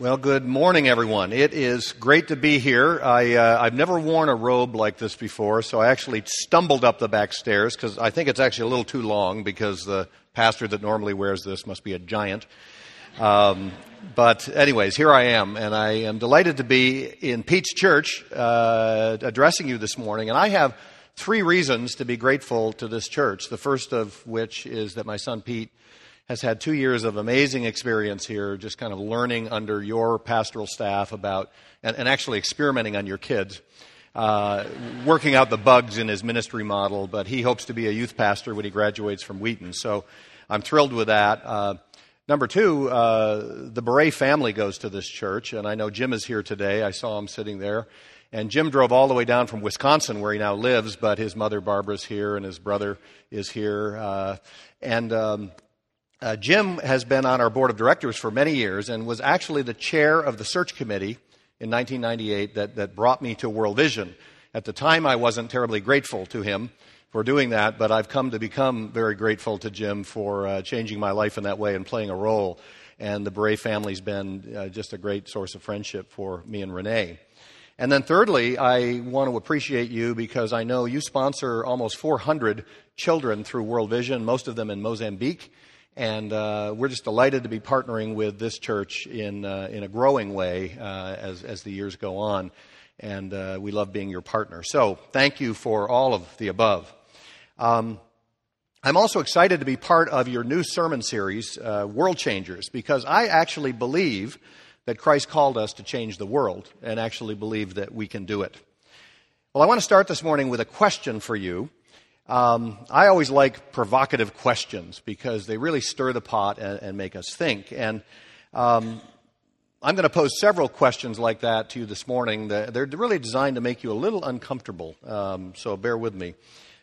Well, good morning, everyone. It is great to be here. I, uh, I've never worn a robe like this before, so I actually stumbled up the back stairs because I think it's actually a little too long because the pastor that normally wears this must be a giant. Um, but, anyways, here I am, and I am delighted to be in Pete's Church uh, addressing you this morning. And I have three reasons to be grateful to this church. The first of which is that my son Pete has had two years of amazing experience here, just kind of learning under your pastoral staff about, and, and actually experimenting on your kids, uh, working out the bugs in his ministry model. But he hopes to be a youth pastor when he graduates from Wheaton. So I'm thrilled with that. Uh, number two, uh, the Beré family goes to this church, and I know Jim is here today. I saw him sitting there. And Jim drove all the way down from Wisconsin, where he now lives, but his mother Barbara's here, and his brother is here. Uh, and um, uh, Jim has been on our board of directors for many years and was actually the chair of the search committee in 1998 that, that brought me to World Vision. At the time, I wasn't terribly grateful to him for doing that, but I've come to become very grateful to Jim for uh, changing my life in that way and playing a role. And the Beré family's been uh, just a great source of friendship for me and Renee. And then, thirdly, I want to appreciate you because I know you sponsor almost 400 children through World Vision, most of them in Mozambique. And uh, we're just delighted to be partnering with this church in, uh, in a growing way uh, as, as the years go on. And uh, we love being your partner. So thank you for all of the above. Um, I'm also excited to be part of your new sermon series, uh, World Changers, because I actually believe that Christ called us to change the world and actually believe that we can do it. Well, I want to start this morning with a question for you. Um, I always like provocative questions because they really stir the pot and, and make us think. And um, I'm going to pose several questions like that to you this morning. They're really designed to make you a little uncomfortable, um, so bear with me.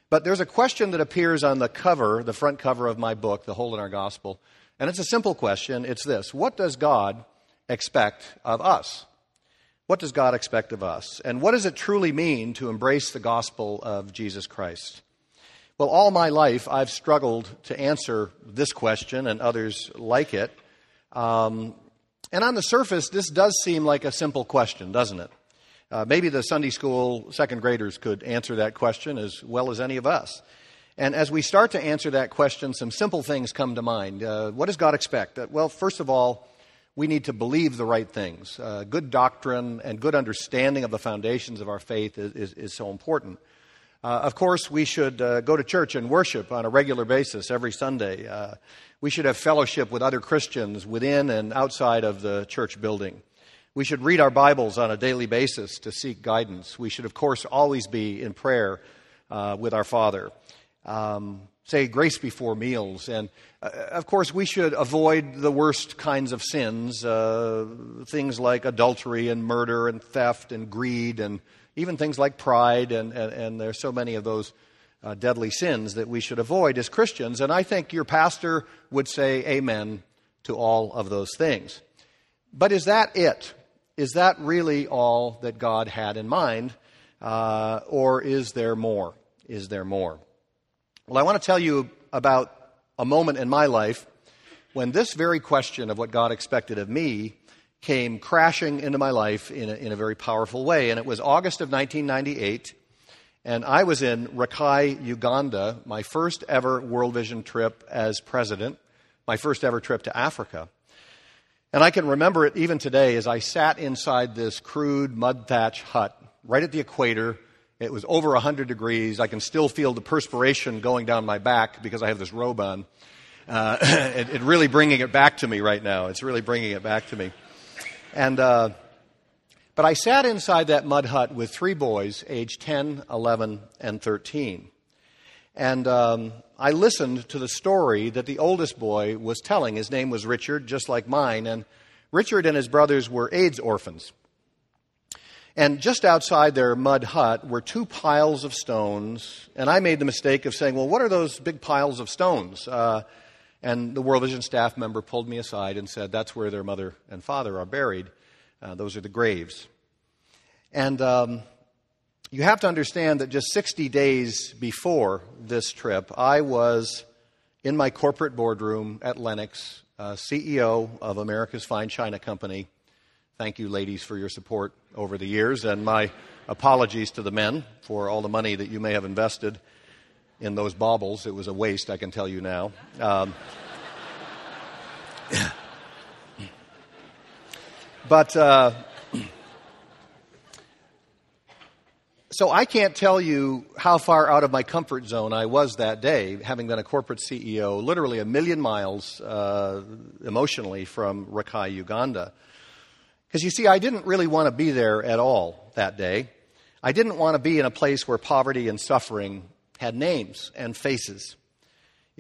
But there's a question that appears on the cover, the front cover of my book, The Hole in Our Gospel. And it's a simple question. It's this What does God expect of us? What does God expect of us? And what does it truly mean to embrace the gospel of Jesus Christ? Well, all my life, I've struggled to answer this question and others like it. Um, and on the surface, this does seem like a simple question, doesn't it? Uh, maybe the Sunday school second graders could answer that question as well as any of us. And as we start to answer that question, some simple things come to mind. Uh, what does God expect? Uh, well, first of all, we need to believe the right things. Uh, good doctrine and good understanding of the foundations of our faith is, is, is so important. Uh, of course, we should uh, go to church and worship on a regular basis every Sunday. Uh, we should have fellowship with other Christians within and outside of the church building. We should read our Bibles on a daily basis to seek guidance. We should, of course, always be in prayer uh, with our Father. Um, say grace before meals. And uh, of course, we should avoid the worst kinds of sins, uh, things like adultery and murder and theft and greed and even things like pride, and, and, and there's so many of those uh, deadly sins that we should avoid as Christians. And I think your pastor would say amen to all of those things. But is that it? Is that really all that God had in mind? Uh, or is there more? Is there more? Well, I want to tell you about a moment in my life when this very question of what God expected of me came crashing into my life in a, in a very powerful way. And it was August of 1998, and I was in Rakai, Uganda, my first ever World Vision trip as president, my first ever trip to Africa. And I can remember it even today as I sat inside this crude mud thatch hut right at the equator. It was over 100 degrees. I can still feel the perspiration going down my back because I have this robe on. Uh, it, it really bringing it back to me right now. It's really bringing it back to me. And, uh, but I sat inside that mud hut with three boys, aged 10, 11, and 13. And um, I listened to the story that the oldest boy was telling. His name was Richard, just like mine. And Richard and his brothers were AIDS orphans. And just outside their mud hut were two piles of stones. And I made the mistake of saying, Well, what are those big piles of stones? Uh, and the World Vision staff member pulled me aside and said, That's where their mother and father are buried. Uh, those are the graves. And um, you have to understand that just 60 days before this trip, I was in my corporate boardroom at Lenox, uh, CEO of America's Fine China Company, thank you, ladies, for your support over the years, and my apologies to the men for all the money that you may have invested in those baubles. It was a waste, I can tell you now. Um, but uh, so I can't tell you how far out of my comfort zone I was that day, having been a corporate CEO, literally a million miles uh, emotionally from Rakai, Uganda. Because you see, I didn't really want to be there at all that day. I didn't want to be in a place where poverty and suffering had names and faces.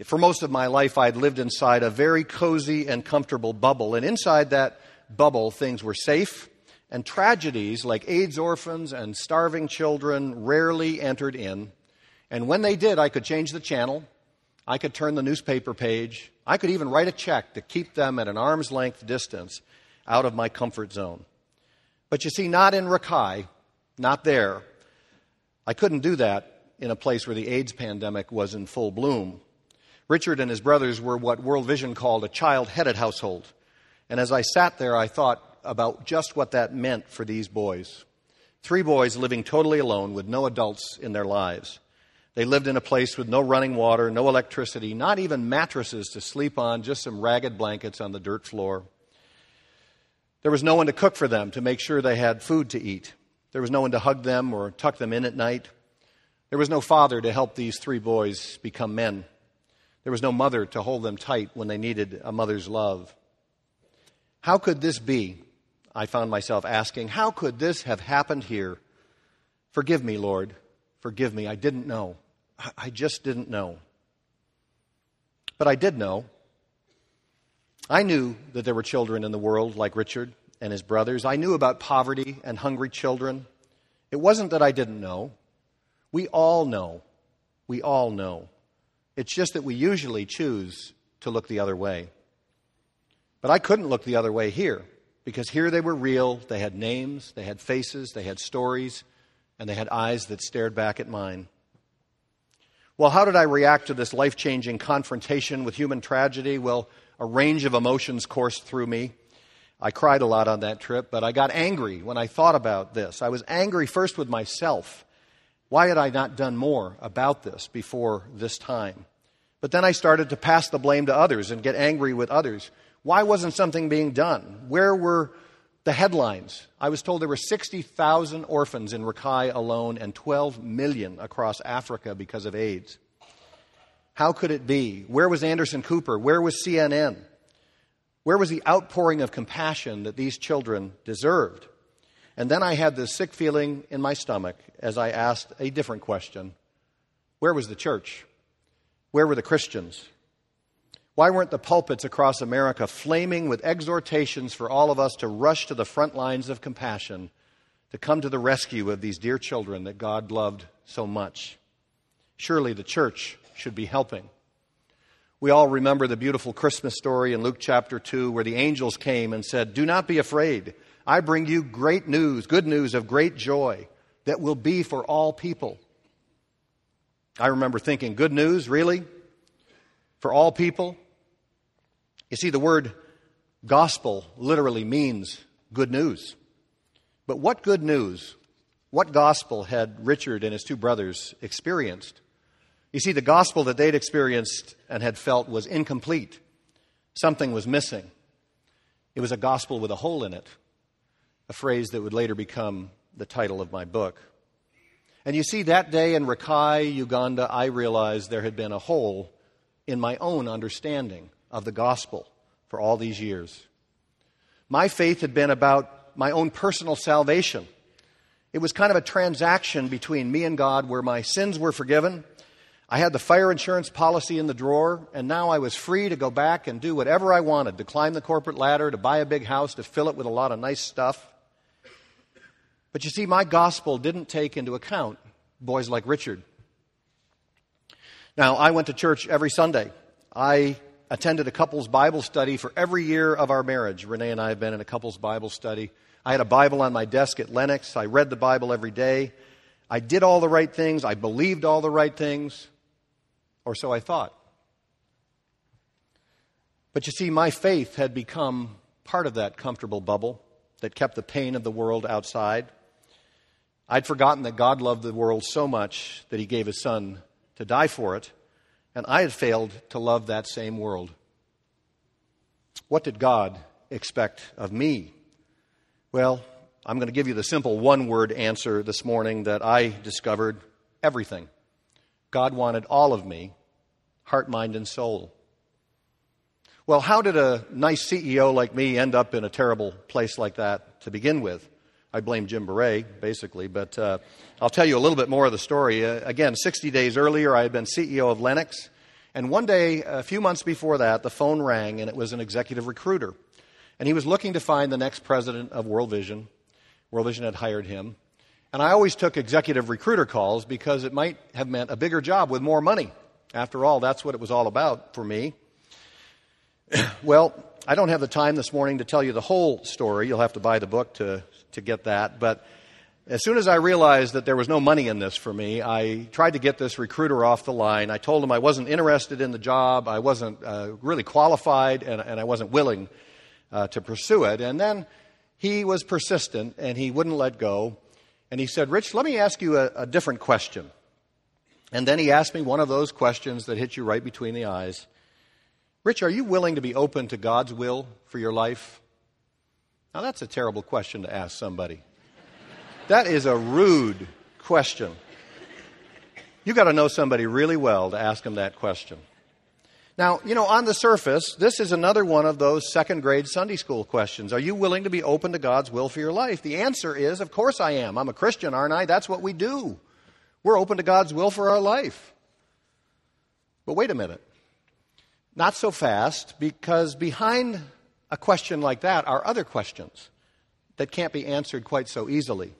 For most of my life, I'd lived inside a very cozy and comfortable bubble. And inside that bubble, things were safe, and tragedies like AIDS orphans and starving children rarely entered in. And when they did, I could change the channel. I could turn the newspaper page. I could even write a check to keep them at an arm's length distance out of my comfort zone. But you see, not in Rakai, not there. I couldn't do that in a place where the AIDS pandemic was in full bloom. Richard and his brothers were what World Vision called a child headed household. And as I sat there, I thought about just what that meant for these boys. Three boys living totally alone with no adults in their lives. They lived in a place with no running water, no electricity, not even mattresses to sleep on, just some ragged blankets on the dirt floor. There was no one to cook for them to make sure they had food to eat. There was no one to hug them or tuck them in at night. There was no father to help these three boys become men. There was no mother to hold them tight when they needed a mother's love. How could this be? I found myself asking, how could this have happened here? Forgive me, Lord. Forgive me. I didn't know. I just didn't know. But I did know. I knew that there were children in the world like Richard and his brothers. I knew about poverty and hungry children. It wasn't that I didn't know. We all know. We all know. It's just that we usually choose to look the other way. But I couldn't look the other way here because here they were real. They had names, they had faces, they had stories, and they had eyes that stared back at mine. Well, how did I react to this life changing confrontation with human tragedy? Well, a range of emotions coursed through me. I cried a lot on that trip, but I got angry when I thought about this. I was angry first with myself. Why had I not done more about this before this time? But then I started to pass the blame to others and get angry with others. Why wasn't something being done? Where were the headlines? I was told there were 60,000 orphans in Rakai alone and 12 million across Africa because of AIDS. How could it be? Where was Anderson Cooper? Where was CNN? Where was the outpouring of compassion that these children deserved? And then I had this sick feeling in my stomach as I asked a different question Where was the church? Where were the Christians? Why weren't the pulpits across America flaming with exhortations for all of us to rush to the front lines of compassion, to come to the rescue of these dear children that God loved so much? Surely the church should be helping. We all remember the beautiful Christmas story in Luke chapter 2 where the angels came and said, Do not be afraid. I bring you great news, good news of great joy that will be for all people. I remember thinking, Good news, really? For all people? You see, the word gospel literally means good news. But what good news, what gospel had Richard and his two brothers experienced? You see, the gospel that they'd experienced and had felt was incomplete. Something was missing. It was a gospel with a hole in it, a phrase that would later become the title of my book. And you see, that day in Rakai, Uganda, I realized there had been a hole in my own understanding of the gospel for all these years. My faith had been about my own personal salvation. It was kind of a transaction between me and God where my sins were forgiven I had the fire insurance policy in the drawer, and now I was free to go back and do whatever I wanted to climb the corporate ladder, to buy a big house, to fill it with a lot of nice stuff. But you see, my gospel didn't take into account boys like Richard. Now, I went to church every Sunday. I attended a couple's Bible study for every year of our marriage. Renee and I have been in a couple's Bible study. I had a Bible on my desk at Lenox. I read the Bible every day. I did all the right things. I believed all the right things or so I thought. But you see, my faith had become part of that comfortable bubble. that kept the pain of the world outside. I'd forgotten that God loved the world so much that he gave his son to die for it, and I had failed to love that same world. What did God expect of me? Well, I'm going to give you the simple one word answer this morning that I discovered everything. God wanted all of me, heart, mind, and soul. Well, how did a nice CEO like me end up in a terrible place like that to begin with? I blame Jim Beré, basically, but uh, I'll tell you a little bit more of the story. Uh, again, 60 days earlier, I had been CEO of Lenox, and one day, a few months before that, the phone rang, and it was an executive recruiter. And he was looking to find the next president of World Vision. World Vision had hired him. And I always took executive recruiter calls because it might have meant a bigger job with more money. After all, that's what it was all about for me. Well, I don't have the time this morning to tell you the whole story. You'll have to buy the book to, to get that. But as soon as I realized that there was no money in this for me, I tried to get this recruiter off the line. I told him I wasn't interested in the job, I wasn't uh, really qualified, and, and, I wasn't willing uh, to pursue it. And then he was persistent and he wouldn't let go. And he said, Rich, let me ask you a, a different question. And then he asked me one of those questions that hit you right between the eyes. Rich, are you willing to be open to God's will for your life? Now, that's a terrible question to ask somebody. That is a rude question. You've got to know somebody really well to ask them that question. Now, you know, on the surface, this is another one of those second grade Sunday school questions. Are you willing to be open to God's will for your life? The answer is, of course I am. I'm a Christian, aren't I? That's what we do. We're open to God's will for our life. But wait a minute. Not so fast, because behind a question like that are other questions that can't be answered quite so easily.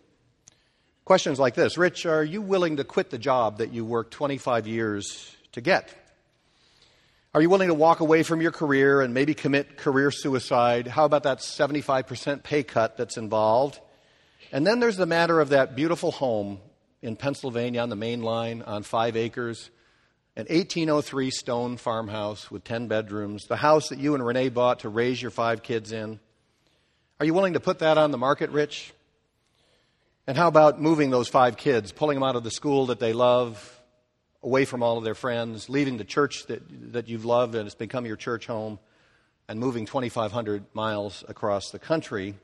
Questions like this Rich, are you willing to quit the job that you worked 25 years to get? Are you willing to walk away from your career and maybe commit career suicide? How about that 75% pay cut that's involved? And then there's the matter of that beautiful home in Pennsylvania on the main line on five acres an 1803 stone farmhouse with 10 bedrooms, the house that you and Renee bought to raise your five kids in. Are you willing to put that on the market, Rich? And how about moving those five kids, pulling them out of the school that they love, away from all of their friends, leaving the church that, that you've loved and it's become your church home, and moving 2,500 miles across the country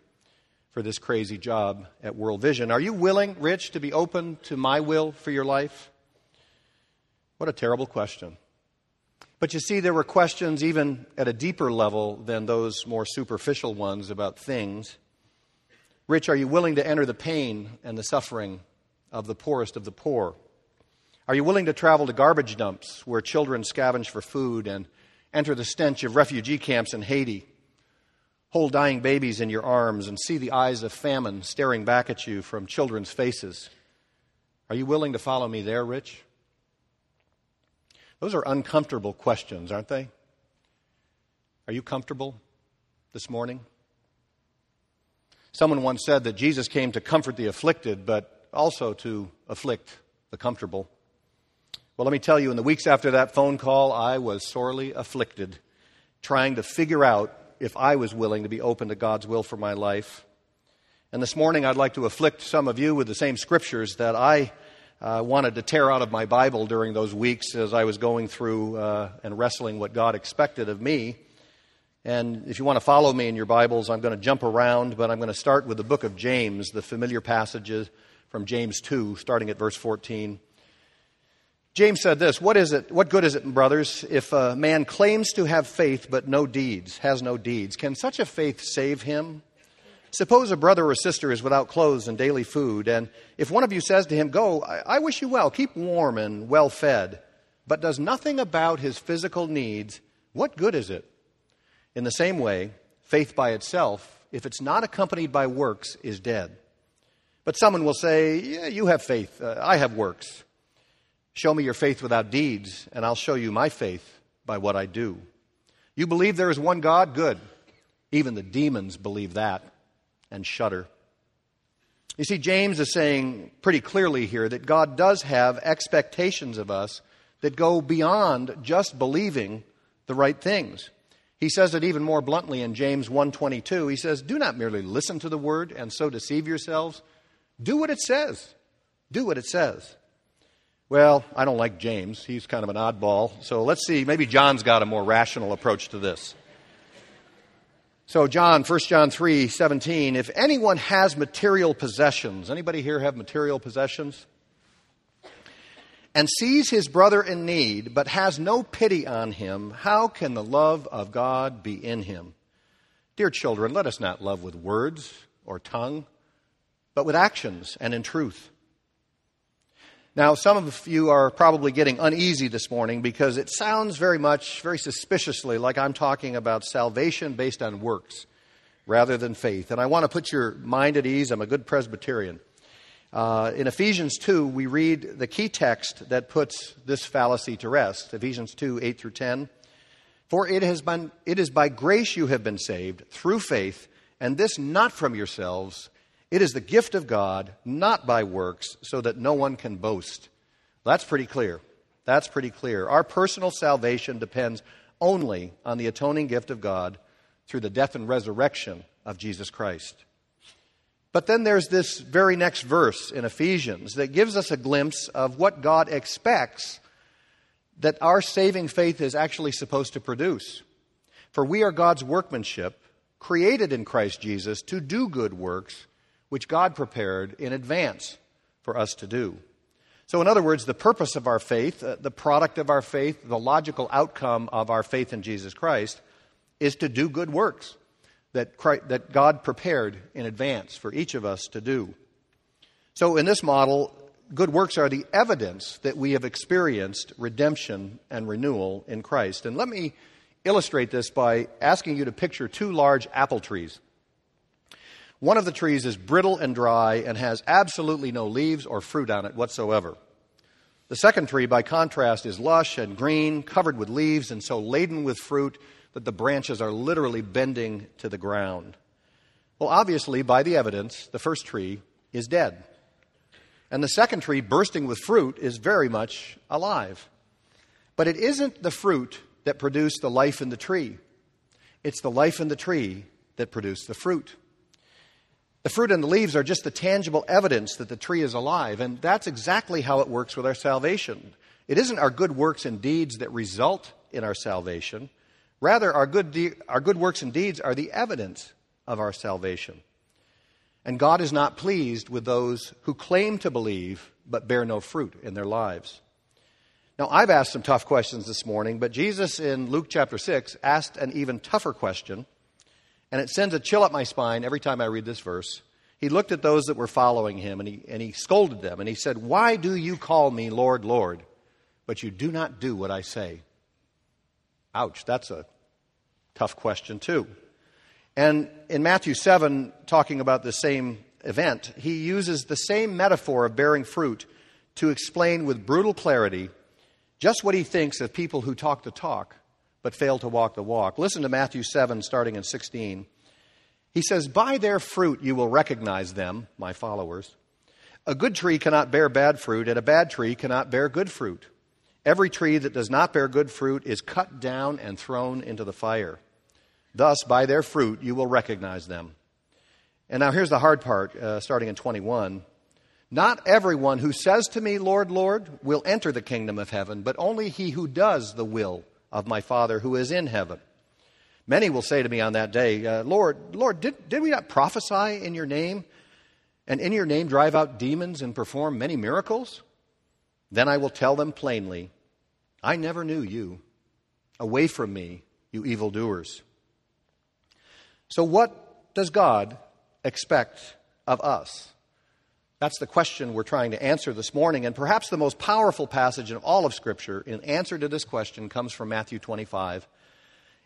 for this crazy job at World Vision? Are you willing, Rich, to be open to my will for your life? What a terrible question. But you see, there were questions even at a deeper level than those more superficial ones about things. Rich, are you willing to enter the pain and the suffering of the poorest of the poor? Are you willing to travel to garbage dumps where children scavenge for food and enter the stench of refugee camps in Haiti? Hold dying babies in your arms and see the eyes of famine staring back at you from children's faces. Are you willing to follow me there, Rich? Those are uncomfortable questions, aren't they? Are you comfortable this morning? Someone once said that Jesus came to comfort the afflicted, but also to afflict the comfortable. Well, let me tell you, in the weeks after that phone call, I was sorely afflicted, trying to figure out if I was willing to be open to God's will for my life. And this morning, I'd like to afflict some of you with the same scriptures that I uh, wanted to tear out of my Bible during those weeks as I was going through uh, and wrestling what God expected of me. And if you want to follow me in your Bibles, I'm going to jump around, but I'm going to start with the book of James, the familiar passages from James 2, starting at verse 14. James said this What is it? What good is it, brothers, if a man claims to have faith but no deeds, has no deeds? Can such a faith save him? Suppose a brother or sister is without clothes and daily food, and if one of you says to him, Go, I, I wish you well, keep warm and well fed, but does nothing about his physical needs, what good is it? In the same way, faith by itself, if it's not accompanied by works, is dead. But someone will say, Yeah, you have faith, uh, I have works. Show me your faith without deeds, and I'll show you my faith by what I do. You believe there is one God? Good. Even the demons believe that and shudder. You see, James is saying pretty clearly here that God does have expectations of us that go beyond just believing the right things. He says it even more bluntly in James 1:22. He says, "Do not merely listen to the word and so deceive yourselves. Do what it says. Do what it says." Well, I don't like James. He's kind of an oddball. So let's see, maybe John's got a more rational approach to this. So John, 1 John 3, 17, if anyone has material possessions, anybody here have material possessions? And sees his brother in need, but has no pity on him, how can the love of God be in him? Dear children, let us not love with words or tongue, but with actions and in truth. Now, some of you are probably getting uneasy this morning because it sounds very much, very suspiciously, like I'm talking about salvation based on works rather than faith. And I want to put your mind at ease. I'm a good Presbyterian. Uh, in Ephesians 2, we read the key text that puts this fallacy to rest Ephesians 2 8 through 10. For it, has been, it is by grace you have been saved, through faith, and this not from yourselves. It is the gift of God, not by works, so that no one can boast. That's pretty clear. That's pretty clear. Our personal salvation depends only on the atoning gift of God through the death and resurrection of Jesus Christ. But then there's this very next verse in Ephesians that gives us a glimpse of what God expects that our saving faith is actually supposed to produce. For we are God's workmanship, created in Christ Jesus to do good works which God prepared in advance for us to do. So, in other words, the purpose of our faith, uh, the product of our faith, the logical outcome of our faith in Jesus Christ is to do good works that, Christ, that God prepared in advance for each of us to do. So, in this model, good works are the evidence that we have experienced redemption and renewal in Christ. And let me illustrate this by asking you to picture two large apple trees. One of the trees is brittle and dry and has absolutely no leaves or fruit on it whatsoever. The second tree, by contrast, is lush and green, covered with leaves, and so laden with fruit that the branches are literally bending to the ground. Well, obviously, by the evidence, the first tree is dead. And the second tree, bursting with fruit, is very much alive. But it isn't the fruit that produced the life in the tree, it's the life in the tree that produced the fruit. The fruit and the leaves are just the tangible evidence that the tree is alive, and that's exactly how it works with our salvation. It isn't our good works and deeds that result in our salvation. Rather, our good, de- our good works and deeds are the evidence of our salvation. And God is not pleased with those who claim to believe but bear no fruit in their lives. Now, I've asked some tough questions this morning, but Jesus in Luke chapter 6 asked an even tougher question and it sends a chill up my spine every time I read this verse. He looked at those that were following him and he, and he scolded them and he said, Why do you call me Lord, Lord, but you do not do what I say? Ouch, that's a tough question, too. And in Matthew 7, talking about the same event, he uses the same metaphor of bearing fruit to explain with brutal clarity just what he thinks of people who talk the talk but fail to walk the walk. Listen to Matthew 7, starting in 16. He says, By their fruit you will recognize them, my followers. A good tree cannot bear bad fruit, and a bad tree cannot bear good fruit. Every tree that does not bear good fruit is cut down and thrown into the fire. Thus, by their fruit you will recognize them. And now here's the hard part, uh, starting in 21. Not everyone who says to me, Lord, Lord, will enter the kingdom of heaven, but only he who does the will of my Father who is in heaven. Many will say to me on that day, uh, Lord, Lord, did, did we not prophesy in your name and in your name drive out demons and perform many miracles? Then I will tell them plainly, I never knew you. Away from me, you evildoers. So, what does God expect of us? That's the question we're trying to answer this morning. And perhaps the most powerful passage in all of Scripture in answer to this question comes from Matthew 25.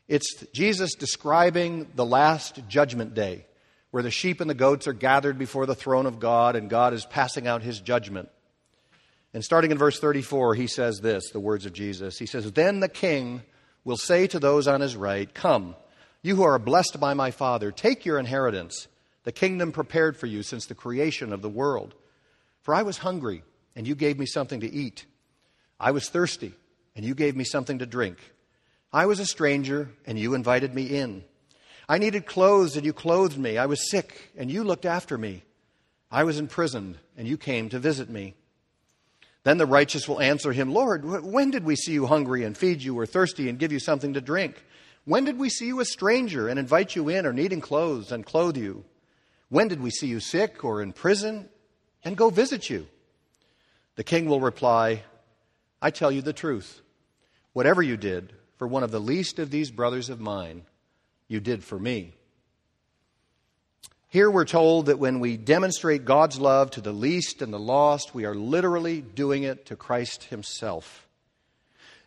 It's Jesus describing the last judgment day, where the sheep and the goats are gathered before the throne of God and God is passing out his judgment. And starting in verse 34, he says this the words of Jesus. He says, Then the king will say to those on his right, Come, you who are blessed by my Father, take your inheritance the kingdom prepared for you since the creation of the world. For I was hungry, and you gave me something to eat. I was thirsty, and you gave me something to drink. I was a stranger, and you invited me in. I needed clothes, and you clothed me. I was sick, and you looked after me. I was imprisoned, and you came to visit me. Then the righteous will answer him, Lord, when did we see you hungry and feed you, or thirsty and give you something to drink? When did we see you a stranger and invite you in, or needing clothes and clothe you? When did we see you sick or in prison and go visit you? The king will reply, I tell you the truth. Whatever you did for one of the least of these brothers of mine, you did for me. Here we're told that when we demonstrate God's love to the least and the lost, we are literally doing it to Christ Himself.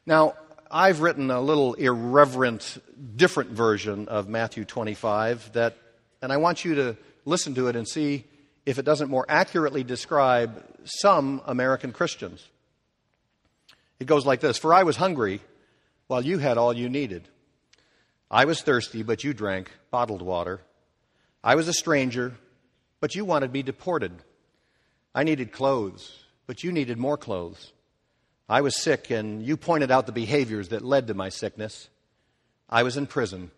Now, I've written a little irreverent, different version of Matthew 25 that, and I want you to listen to it and see if it doesn't more accurately describe some American Christians. It goes like this For I was hungry while you had all you needed. I was thirsty, but you drank bottled water. I was a stranger, but you wanted me deported. I needed clothes, but you needed more clothes. I was sick, and you pointed out the behaviors that led to my sickness. I was in prison,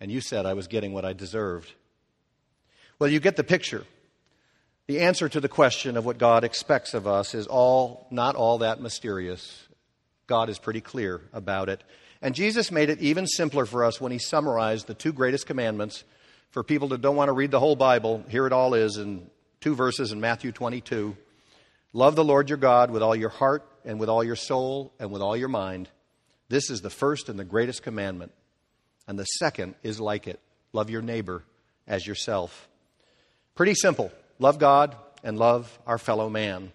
and you said I was getting what I deserved. Well, you get the picture. The answer to the question of what God expects of us is all not all that mysterious. God is pretty clear about it. And Jesus made it even simpler for us when he summarized the two greatest commandments for people that don't want to read the whole Bible. Here it all is in two verses in Matthew 22. Love the Lord your God with all your heart and with all your soul and with all your mind. This is the first and the greatest commandment. And the second is like it love your neighbor as yourself. Pretty simple. Love God and love our fellow man.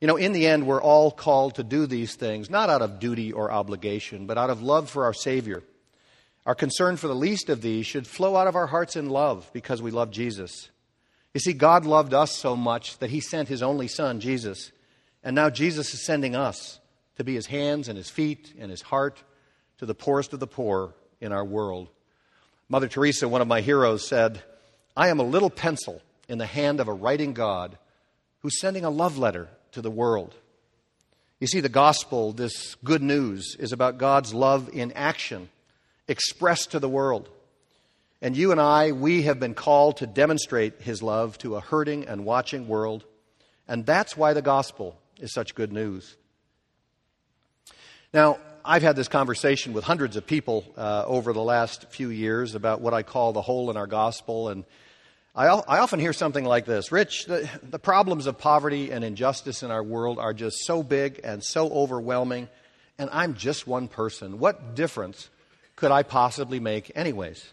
You know, in the end, we're all called to do these things, not out of duty or obligation, but out of love for our Savior. Our concern for the least of these should flow out of our hearts in love because we love Jesus. You see, God loved us so much that He sent His only Son, Jesus. And now Jesus is sending us to be His hands and His feet and His heart to the poorest of the poor in our world. Mother Teresa, one of my heroes, said, I am a little pencil in the hand of a writing God who's sending a love letter to the world. You see, the gospel, this good news, is about God's love in action, expressed to the world. And you and I, we have been called to demonstrate his love to a hurting and watching world. And that's why the gospel is such good news. Now, I've had this conversation with hundreds of people uh, over the last few years about what I call the hole in our gospel. And I, I often hear something like this Rich, the, the problems of poverty and injustice in our world are just so big and so overwhelming, and I'm just one person. What difference could I possibly make, anyways?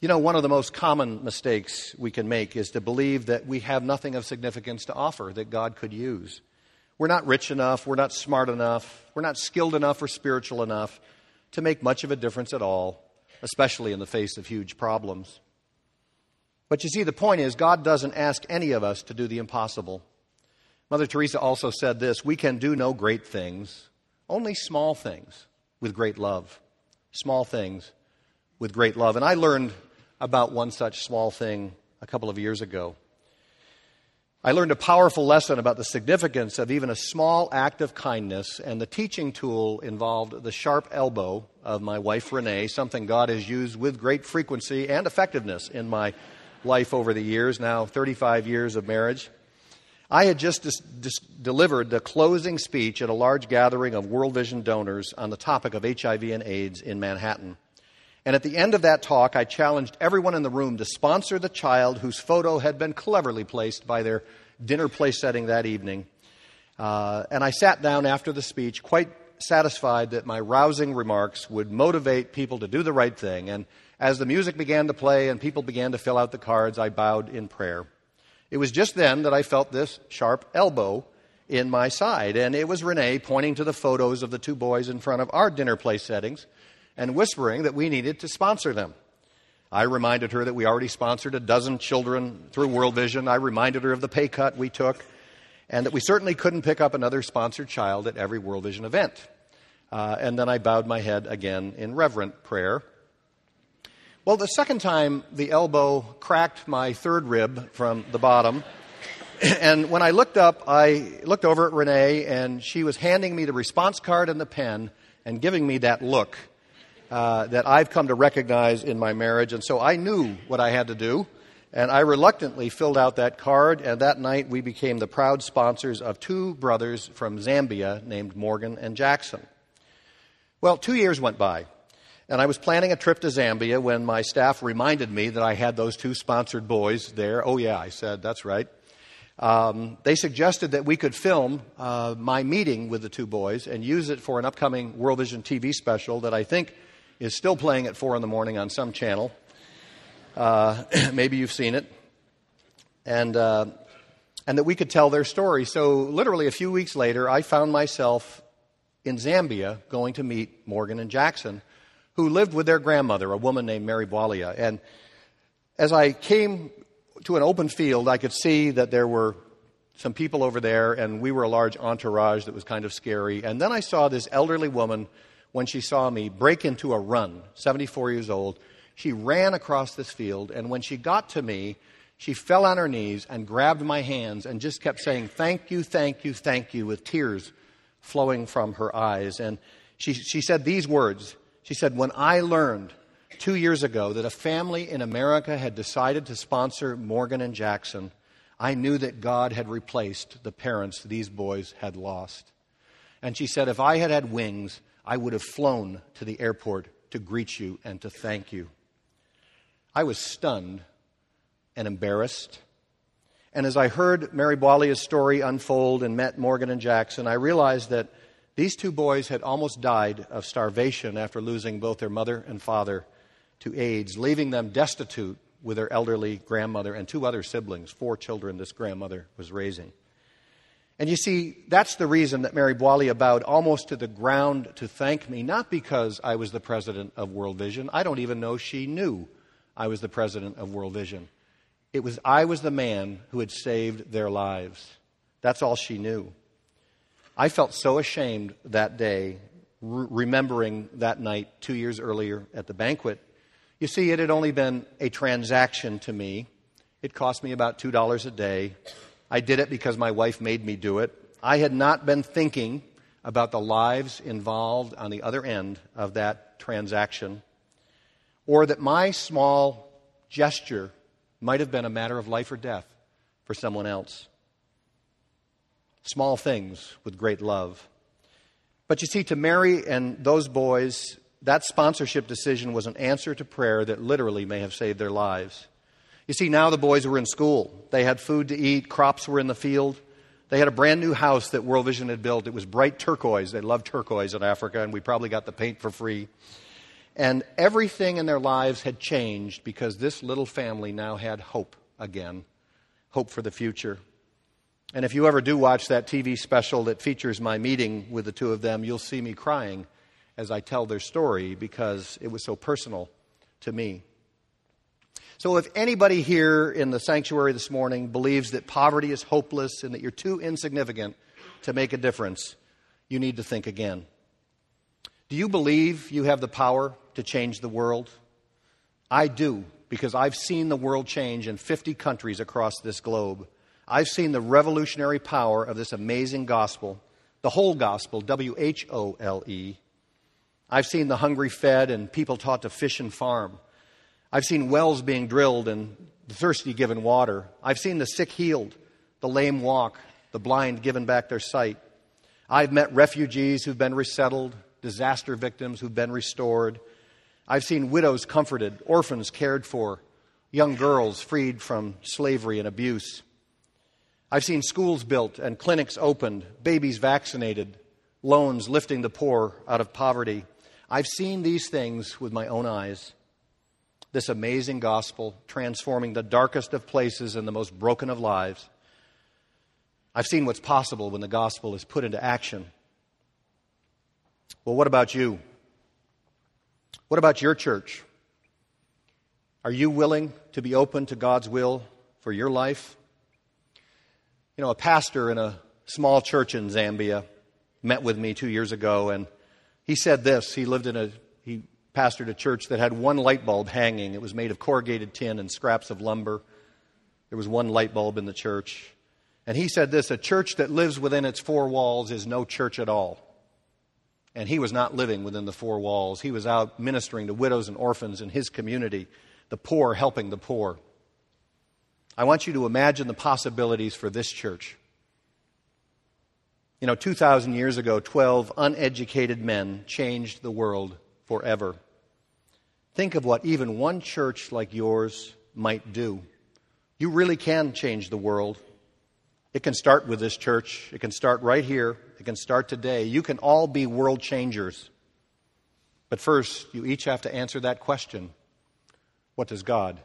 You know, one of the most common mistakes we can make is to believe that we have nothing of significance to offer that God could use. We're not rich enough, we're not smart enough, we're not skilled enough or spiritual enough to make much of a difference at all, especially in the face of huge problems. But you see, the point is, God doesn't ask any of us to do the impossible. Mother Teresa also said this We can do no great things, only small things with great love. Small things with great love. And I learned about one such small thing a couple of years ago. I learned a powerful lesson about the significance of even a small act of kindness, and the teaching tool involved the sharp elbow of my wife Renee, something God has used with great frequency and effectiveness in my life over the years, now 35 years of marriage. I had just dis- dis- delivered the closing speech at a large gathering of World Vision donors on the topic of HIV and AIDS in Manhattan. And at the end of that talk, I challenged everyone in the room to sponsor the child whose photo had been cleverly placed by their dinner place setting that evening. Uh, and I sat down after the speech, quite satisfied that my rousing remarks would motivate people to do the right thing. And as the music began to play and people began to fill out the cards, I bowed in prayer. It was just then that I felt this sharp elbow in my side, and it was Renee pointing to the photos of the two boys in front of our dinner place settings and whispering that we needed to sponsor them. I reminded her that we already sponsored a dozen children through World Vision. I reminded her of the pay cut we took, and that we certainly couldn't pick up another sponsored child at every World Vision event. Uh, and then I bowed my head again in reverent prayer. Well, the second time, the elbow cracked my third rib from the bottom. And when I looked up, I looked over at Renee, and she was handing me the response card and the pen and giving me that look uh, that I've come to recognize in my marriage. And so I knew what I had to do. And I reluctantly filled out that card, and that night we became the proud sponsors of two brothers from Zambia named Morgan and Jackson. Well, two years went by, and I was planning a trip to Zambia when my staff reminded me that I had those two sponsored boys there. Oh, yeah, I said, that's right. Um, they suggested that we could film uh, my meeting with the two boys and use it for an upcoming World Vision TV special that I think is still playing at 4 in the morning on some channel. Uh, maybe you've seen it. And, uh, and that we could tell their story. So, literally, a few weeks later, I found myself in Zambia going to meet Morgan and Jackson, who lived with their grandmother, a woman named Mary Bwalia. And as I came to an open field, I could see that there were some people over there, and we were a large entourage that was kind of scary. And then I saw this elderly woman, when she saw me, break into a run, 74 years old, she ran across this field, and when she got to me, she fell on her knees and grabbed my hands and just kept saying, Thank you, thank you, thank you, with tears flowing from her eyes. And she, she said these words She said, When I learned two years ago that a family in America had decided to sponsor Morgan and Jackson, I knew that God had replaced the parents these boys had lost. And she said, If I had had wings, I would have flown to the airport to greet you and to thank you. I was stunned and embarrassed. And as I heard Mary Bwalia's story unfold and met Morgan and Jackson, I realized that these two boys had almost died of starvation after losing both their mother and father to AIDS, leaving them destitute with their elderly grandmother and two other siblings, four children this grandmother was raising. And you see, that's the reason that Mary Bwalia bowed almost to the ground to thank me, not because I was the president of World Vision. I don't even know she knew I was the president of World Vision. It was I was the man who had saved their lives. That's all she knew. I felt so ashamed that day, re- remembering that night two years earlier at the banquet. You see, it had only been a transaction to me. It cost me about $2 a day. I did it because my wife made me do it. I had not been thinking about the lives involved on the other end of that transaction or that my small gesture might have been a matter of life or death for someone else. Small things with great love. But you see, to Mary and those boys, that sponsorship decision was an answer to prayer that literally may have saved their lives. You see, now the boys were in school. They had food to eat, crops were in the field. They had a brand new house that World Vision had built. It was bright turquoise. They love turquoise in Africa, and we probably got the paint for free. And everything in their lives had changed because this little family now had hope again hope for the future. And if you ever do watch that TV special that features my meeting with the two of them, you'll see me crying as I tell their story because it was so personal to me. So, if anybody here in the sanctuary this morning believes that poverty is hopeless and that you're too insignificant to make a difference, you need to think again. Do you believe you have the power to change the world? I do, because I've seen the world change in 50 countries across this globe. I've seen the revolutionary power of this amazing gospel, the whole gospel, W H O L E. I've seen the hungry fed and people taught to fish and farm. I've seen wells being drilled and the thirsty given water. I've seen the sick healed, the lame walk, the blind given back their sight. I've met refugees who've been resettled, disaster victims who've been restored. I've seen widows comforted, orphans cared for, young girls freed from slavery and abuse. I've seen schools built and clinics opened, babies vaccinated, loans lifting the poor out of poverty. I've seen these things with my own eyes. This amazing gospel transforming the darkest of places and the most broken of lives. I've seen what's possible when the gospel is put into action. Well, what about you? What about your church? Are you willing to be open to God's will for your life? You know, a pastor in a small church in Zambia met with me two years ago, and he said this. He lived in a, pastored a church that had one light bulb hanging. It was made of corrugated tin and scraps of lumber. There was one light bulb in the church. And he said this a church that lives within its four walls is no church at all. And he was not living within the four walls. He was out ministering to widows and orphans in his community, the poor helping the poor. I want you to imagine the possibilities for this church. You know, 2,000 years ago, 12 uneducated men changed the world forever. Think of what even one church like yours might do. You really can change the world. It can start with this church. It can start right here. It can start today. You can all be world changers. But first, you each have to answer that question What does God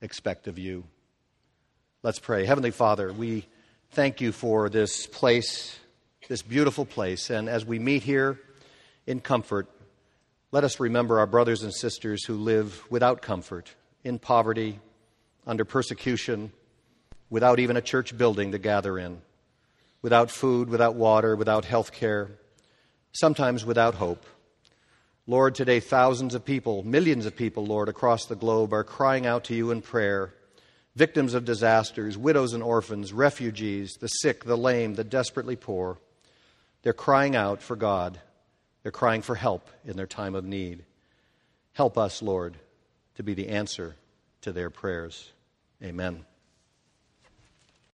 expect of you? Let's pray. Heavenly Father, we thank you for this place, this beautiful place. And as we meet here in comfort, let us remember our brothers and sisters who live without comfort, in poverty, under persecution, without even a church building to gather in, without food, without water, without health care, sometimes without hope. Lord, today thousands of people, millions of people, Lord, across the globe are crying out to you in prayer victims of disasters, widows and orphans, refugees, the sick, the lame, the desperately poor. They're crying out for God. They're crying for help in their time of need. Help us, Lord, to be the answer to their prayers. Amen.